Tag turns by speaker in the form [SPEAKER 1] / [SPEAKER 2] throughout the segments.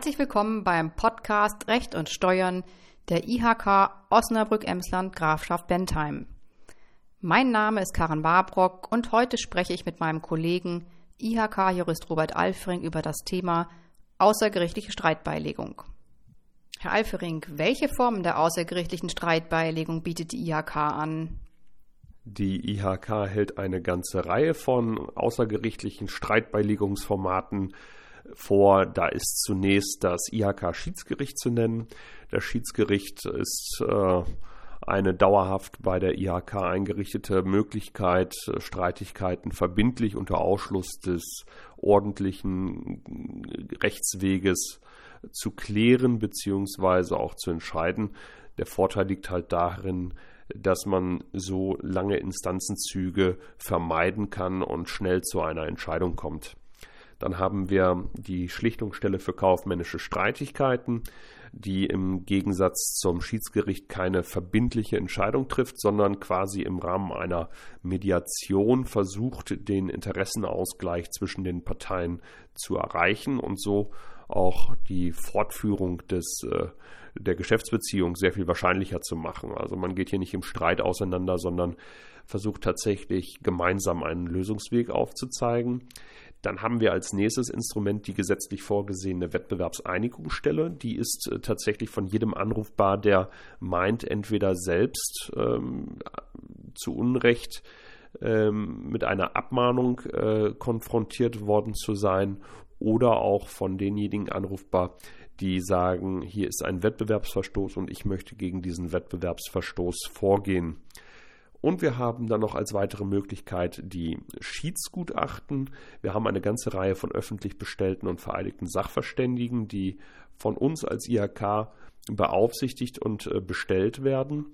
[SPEAKER 1] Herzlich willkommen beim Podcast Recht und Steuern der IHK Osnabrück-Emsland Grafschaft Bentheim. Mein Name ist Karen Warbrock und heute spreche ich mit meinem Kollegen IHK-Jurist Robert Alfring über das Thema außergerichtliche Streitbeilegung. Herr Alfering, welche Formen der außergerichtlichen Streitbeilegung bietet die IHK an?
[SPEAKER 2] Die IHK hält eine ganze Reihe von außergerichtlichen Streitbeilegungsformaten vor. Da ist zunächst das IHK-Schiedsgericht zu nennen. Das Schiedsgericht ist äh, eine dauerhaft bei der IHK eingerichtete Möglichkeit, Streitigkeiten verbindlich unter Ausschluss des ordentlichen Rechtsweges zu klären bzw. auch zu entscheiden. Der Vorteil liegt halt darin, dass man so lange Instanzenzüge vermeiden kann und schnell zu einer Entscheidung kommt. Dann haben wir die Schlichtungsstelle für kaufmännische Streitigkeiten, die im Gegensatz zum Schiedsgericht keine verbindliche Entscheidung trifft, sondern quasi im Rahmen einer Mediation versucht, den Interessenausgleich zwischen den Parteien zu erreichen und so auch die Fortführung des äh, der Geschäftsbeziehung sehr viel wahrscheinlicher zu machen. Also man geht hier nicht im Streit auseinander, sondern versucht tatsächlich gemeinsam einen Lösungsweg aufzuzeigen. Dann haben wir als nächstes Instrument die gesetzlich vorgesehene Wettbewerbseinigungsstelle. Die ist äh, tatsächlich von jedem anrufbar, der meint, entweder selbst ähm, zu Unrecht ähm, mit einer Abmahnung äh, konfrontiert worden zu sein oder auch von denjenigen anrufbar, die sagen, hier ist ein Wettbewerbsverstoß und ich möchte gegen diesen Wettbewerbsverstoß vorgehen. Und wir haben dann noch als weitere Möglichkeit die Schiedsgutachten. Wir haben eine ganze Reihe von öffentlich bestellten und vereidigten Sachverständigen, die von uns als IHK beaufsichtigt und äh, bestellt werden.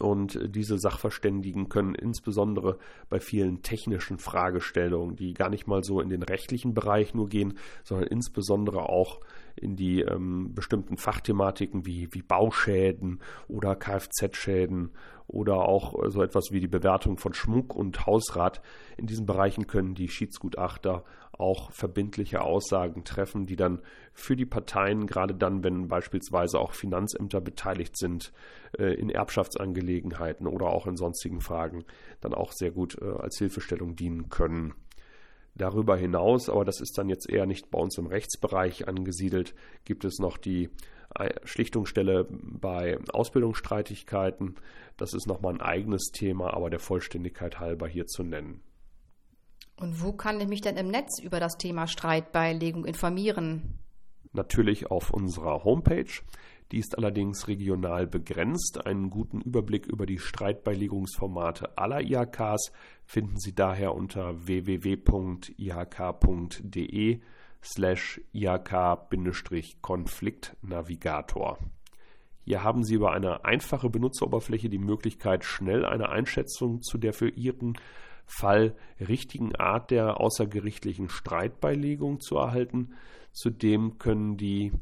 [SPEAKER 2] Und diese Sachverständigen können insbesondere bei vielen technischen Fragestellungen, die gar nicht mal so in den rechtlichen Bereich nur gehen, sondern insbesondere auch in die ähm, bestimmten Fachthematiken wie, wie Bauschäden oder Kfz-Schäden oder auch äh, so etwas wie die Bewertung von Schmuck und Hausrat. In diesen Bereichen können die Schiedsgutachter auch verbindliche Aussagen treffen, die dann für die Parteien, gerade dann, wenn beispielsweise auch Finanzämter beteiligt sind, äh, in Erbschaftsangelegenheiten oder auch in sonstigen Fragen, dann auch sehr gut äh, als Hilfestellung dienen können. Darüber hinaus, aber das ist dann jetzt eher nicht bei uns im Rechtsbereich angesiedelt, gibt es noch die Schlichtungsstelle bei Ausbildungsstreitigkeiten. Das ist nochmal ein eigenes Thema, aber der Vollständigkeit halber hier zu nennen.
[SPEAKER 1] Und wo kann ich mich denn im Netz über das Thema Streitbeilegung informieren?
[SPEAKER 2] Natürlich auf unserer Homepage. Die ist allerdings regional begrenzt. Einen guten Überblick über die Streitbeilegungsformate aller IHKs finden Sie daher unter www.ihk.de slash IHK-Konfliktnavigator. Hier haben Sie über eine einfache Benutzeroberfläche die Möglichkeit, schnell eine Einschätzung zu der für Ihren Fall richtigen Art der außergerichtlichen Streitbeilegung zu erhalten. Zudem können die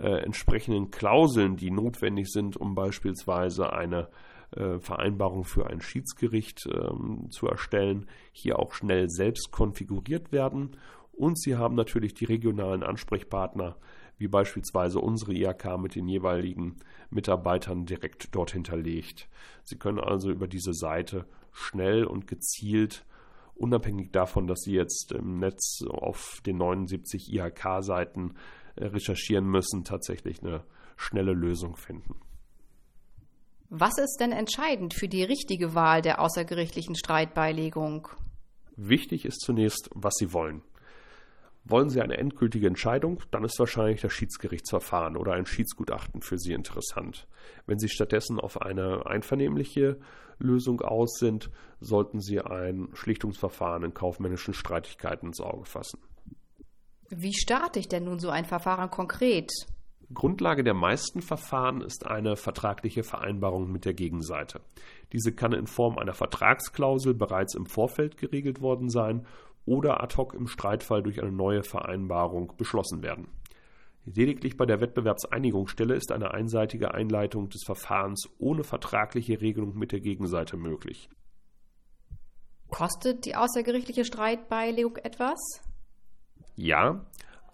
[SPEAKER 2] äh, entsprechenden Klauseln, die notwendig sind, um beispielsweise eine äh, Vereinbarung für ein Schiedsgericht ähm, zu erstellen, hier auch schnell selbst konfiguriert werden. Und Sie haben natürlich die regionalen Ansprechpartner, wie beispielsweise unsere IHK mit den jeweiligen Mitarbeitern direkt dort hinterlegt. Sie können also über diese Seite schnell und gezielt, unabhängig davon, dass Sie jetzt im Netz auf den 79 IHK-Seiten äh, recherchieren müssen, tatsächlich eine schnelle Lösung finden.
[SPEAKER 1] Was ist denn entscheidend für die richtige Wahl der außergerichtlichen Streitbeilegung?
[SPEAKER 2] Wichtig ist zunächst, was Sie wollen. Wollen Sie eine endgültige Entscheidung, dann ist wahrscheinlich das Schiedsgerichtsverfahren oder ein Schiedsgutachten für Sie interessant. Wenn Sie stattdessen auf eine einvernehmliche Lösung aus sind, sollten Sie ein Schlichtungsverfahren in kaufmännischen Streitigkeiten ins Auge fassen.
[SPEAKER 1] Wie starte ich denn nun so ein Verfahren konkret?
[SPEAKER 2] Grundlage der meisten Verfahren ist eine vertragliche Vereinbarung mit der Gegenseite. Diese kann in Form einer Vertragsklausel bereits im Vorfeld geregelt worden sein oder ad hoc im Streitfall durch eine neue Vereinbarung beschlossen werden. Lediglich bei der Wettbewerbseinigungsstelle ist eine einseitige Einleitung des Verfahrens ohne vertragliche Regelung mit der Gegenseite möglich.
[SPEAKER 1] Kostet die außergerichtliche Streitbeilegung etwas?
[SPEAKER 2] Ja,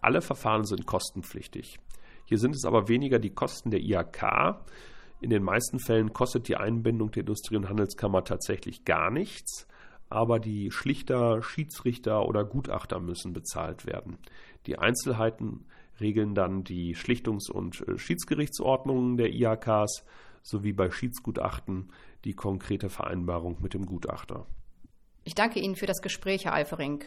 [SPEAKER 2] Alle Verfahren sind kostenpflichtig. Hier sind es aber weniger die Kosten der IHK. In den meisten Fällen kostet die Einbindung der Industrie- und Handelskammer tatsächlich gar nichts, aber die Schlichter, Schiedsrichter oder Gutachter müssen bezahlt werden. Die Einzelheiten regeln dann die Schlichtungs- und äh, Schiedsgerichtsordnungen der IHKs sowie bei Schiedsgutachten die konkrete Vereinbarung mit dem Gutachter.
[SPEAKER 1] Ich danke Ihnen für das Gespräch, Herr Alfering.